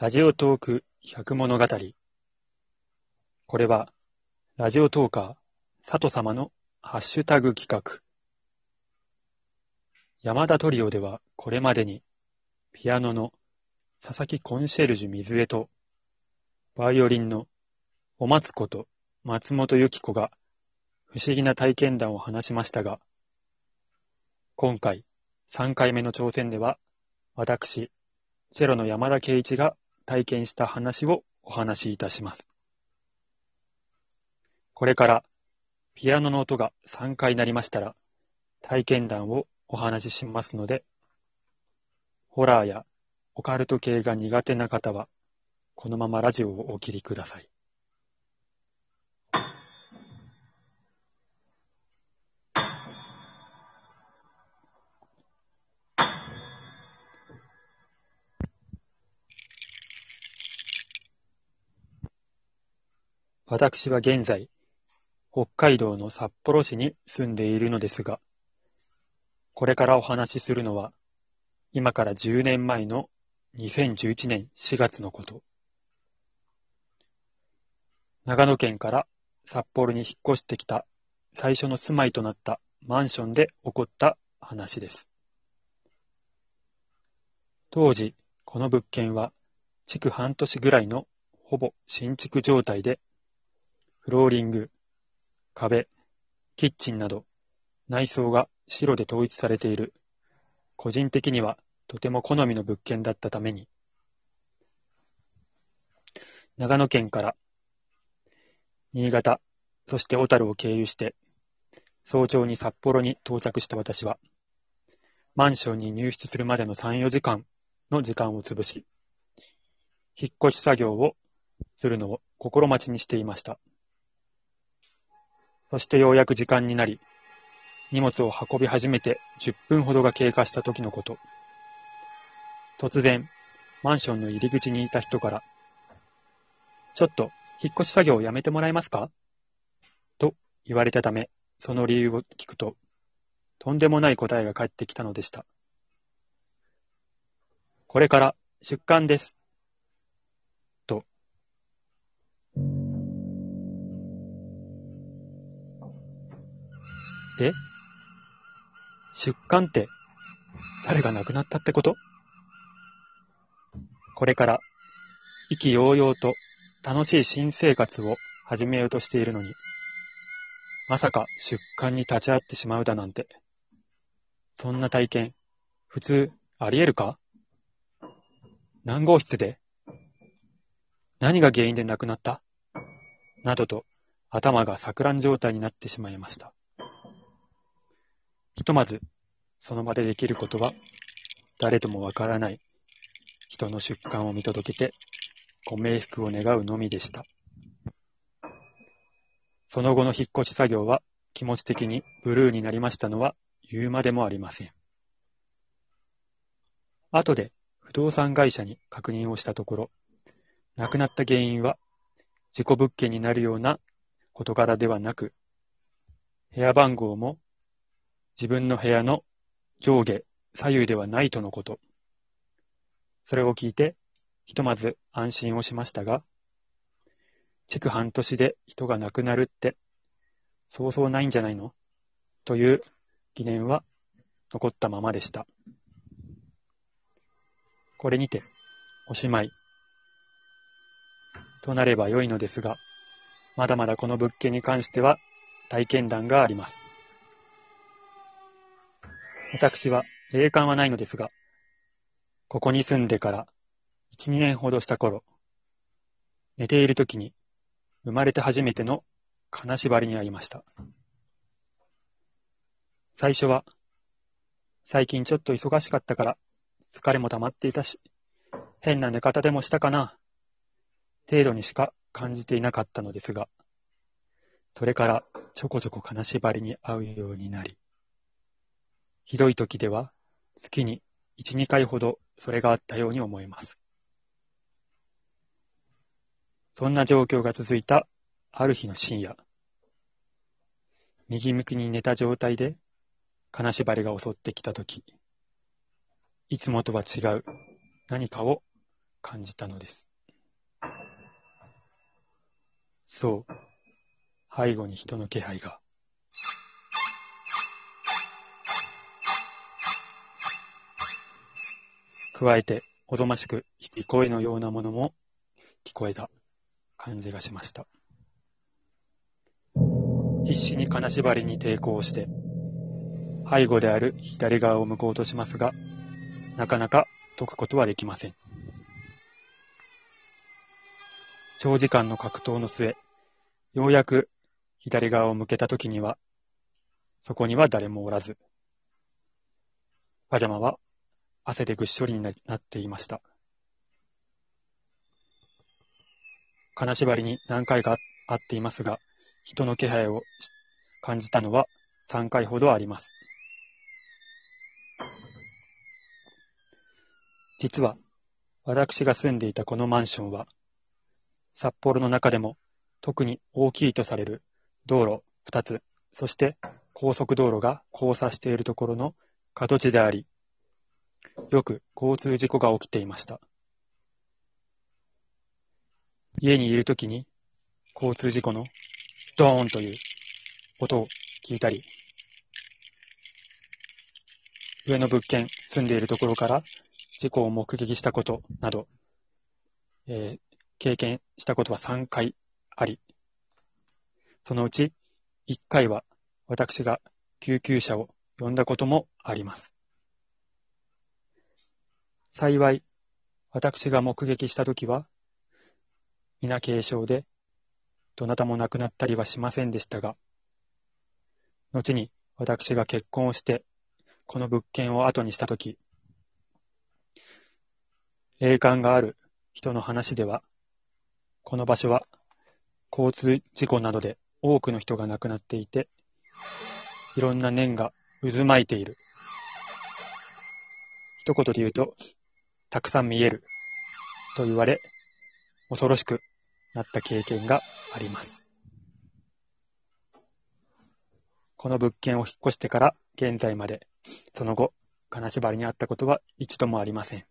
ラジオトーク百物語。これは、ラジオトーカー、佐藤様のハッシュタグ企画。山田トリオではこれまでに、ピアノの佐々木コンシェルジュ水江と、バイオリンのお松子と松本由紀子が不思議な体験談を話しましたが、今回3回目の挑戦では、私、チェロの山田圭一が体験した話をお話しいたします。これからピアノの音が3回鳴りましたら、体験談をお話ししますので、ホラーやオカルト系が苦手な方は、このままラジオをお切りください。私は現在、北海道の札幌市に住んでいるのですが、これからお話しするのは、今から10年前の2011年4月のこと。長野県から札幌に引っ越してきた最初の住まいとなったマンションで起こった話です。当時、この物件は築半年ぐらいのほぼ新築状態でフローリング、壁、キッチンなど、内装が白で統一されている、個人的にはとても好みの物件だったために、長野県から新潟、そして小樽を経由して、早朝に札幌に到着した私は、マンションに入室するまでの3、4時間の時間を潰し、引っ越し作業をするのを心待ちにしていました。そしてようやく時間になり、荷物を運び始めて10分ほどが経過した時のこと。突然、マンションの入り口にいた人から、ちょっと、引っ越し作業をやめてもらえますか？と言われたため、その理由を聞くと、とんでもない答えが返ってきたのでした。これから出棺です。え？出棺って、誰が亡くなったってこと？これから、意気揚々と楽しい新生活を始めようとしているのに、まさか出棺に立ち会ってしまうだなんて。そんな体験、普通、あり得るか？何号室で？何が原因で亡くなった？などと、頭が錯乱状態になってしまいました。ひとまず、その場でできることは、誰ともわからない人の出棺を見届けて、ご冥福を願うのみでした。その後の引っ越し作業は気持ち的にブルーになりましたのは言うまでもありません。後で不動産会社に確認をしたところ、亡くなった原因は事故物件になるような事柄ではなく、部屋番号も自分の部屋の上下、左右ではないとのこと。それを聞いて、ひとまず安心をしましたが、築半年で人が亡くなるって、そうそうないんじゃないの？という疑念は残ったままでした。これにて、おしまい。となれば良いのですが、まだまだこの物件に関しては体験談があります。私は霊感はないのですが、ここに住んでから1、2年ほどした頃、寝ている時に生まれて初めての金縛りに遭いました。最初は、最近ちょっと忙しかったから疲れも溜まっていたし、変な寝方でもしたかな、程度にしか感じていなかったのですが、それからちょこちょこ金縛りに遭うようになり、ひどい時では月に1、2回ほどそれがあったように思います。そんな状況が続いたある日の深夜、右向きに寝た状態で金縛りが襲ってきた時、いつもとは違う何かを感じたのです。そう、背後に人の気配が。加えて、おぞましく低い声のようなものも聞こえた感じがしました。必死に金縛りに抵抗して、背後である左側を向こうとしますが、なかなか解くことはできません。長時間の格闘の末、ようやく左側を向けたときには、そこには誰もおらず、パジャマは汗でぐっしょりになっていました。金縛りに何回か会っていますが、人の気配を感じたのは3回ほどあります。実は、私が住んでいたこのマンションは、札幌の中でも特に大きいとされる道路2つ、そして高速道路が交差しているところの角地であり、よく交通事故が起きていました。家にいるときに交通事故のドーンという音を聞いたり、上の物件、住んでいるところから事故を目撃したことなど、えー経験したことは3回あり、そのうち1回は私が救急車を呼んだこともあります。幸い、私が目撃したときは、皆軽傷で、どなたも亡くなったりはしませんでしたが、後に私が結婚をして、この物件を後にしたとき、霊感がある人の話では、この場所は交通事故などで多くの人が亡くなっていて、いろんな念が渦巻いている。一言で言うと、たくさん見えると言われ、恐ろしくなった経験があります。この物件を引っ越してから現在まで、その後、金縛りにあったことは一度もありません。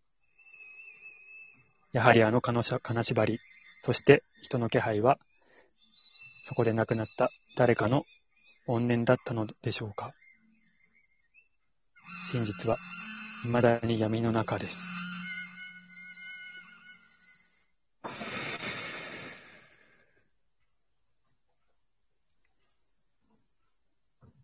やはりあの金縛り、そして人の気配は、そこで亡くなった誰かの怨念だったのでしょうか。真実は未だに闇の中です。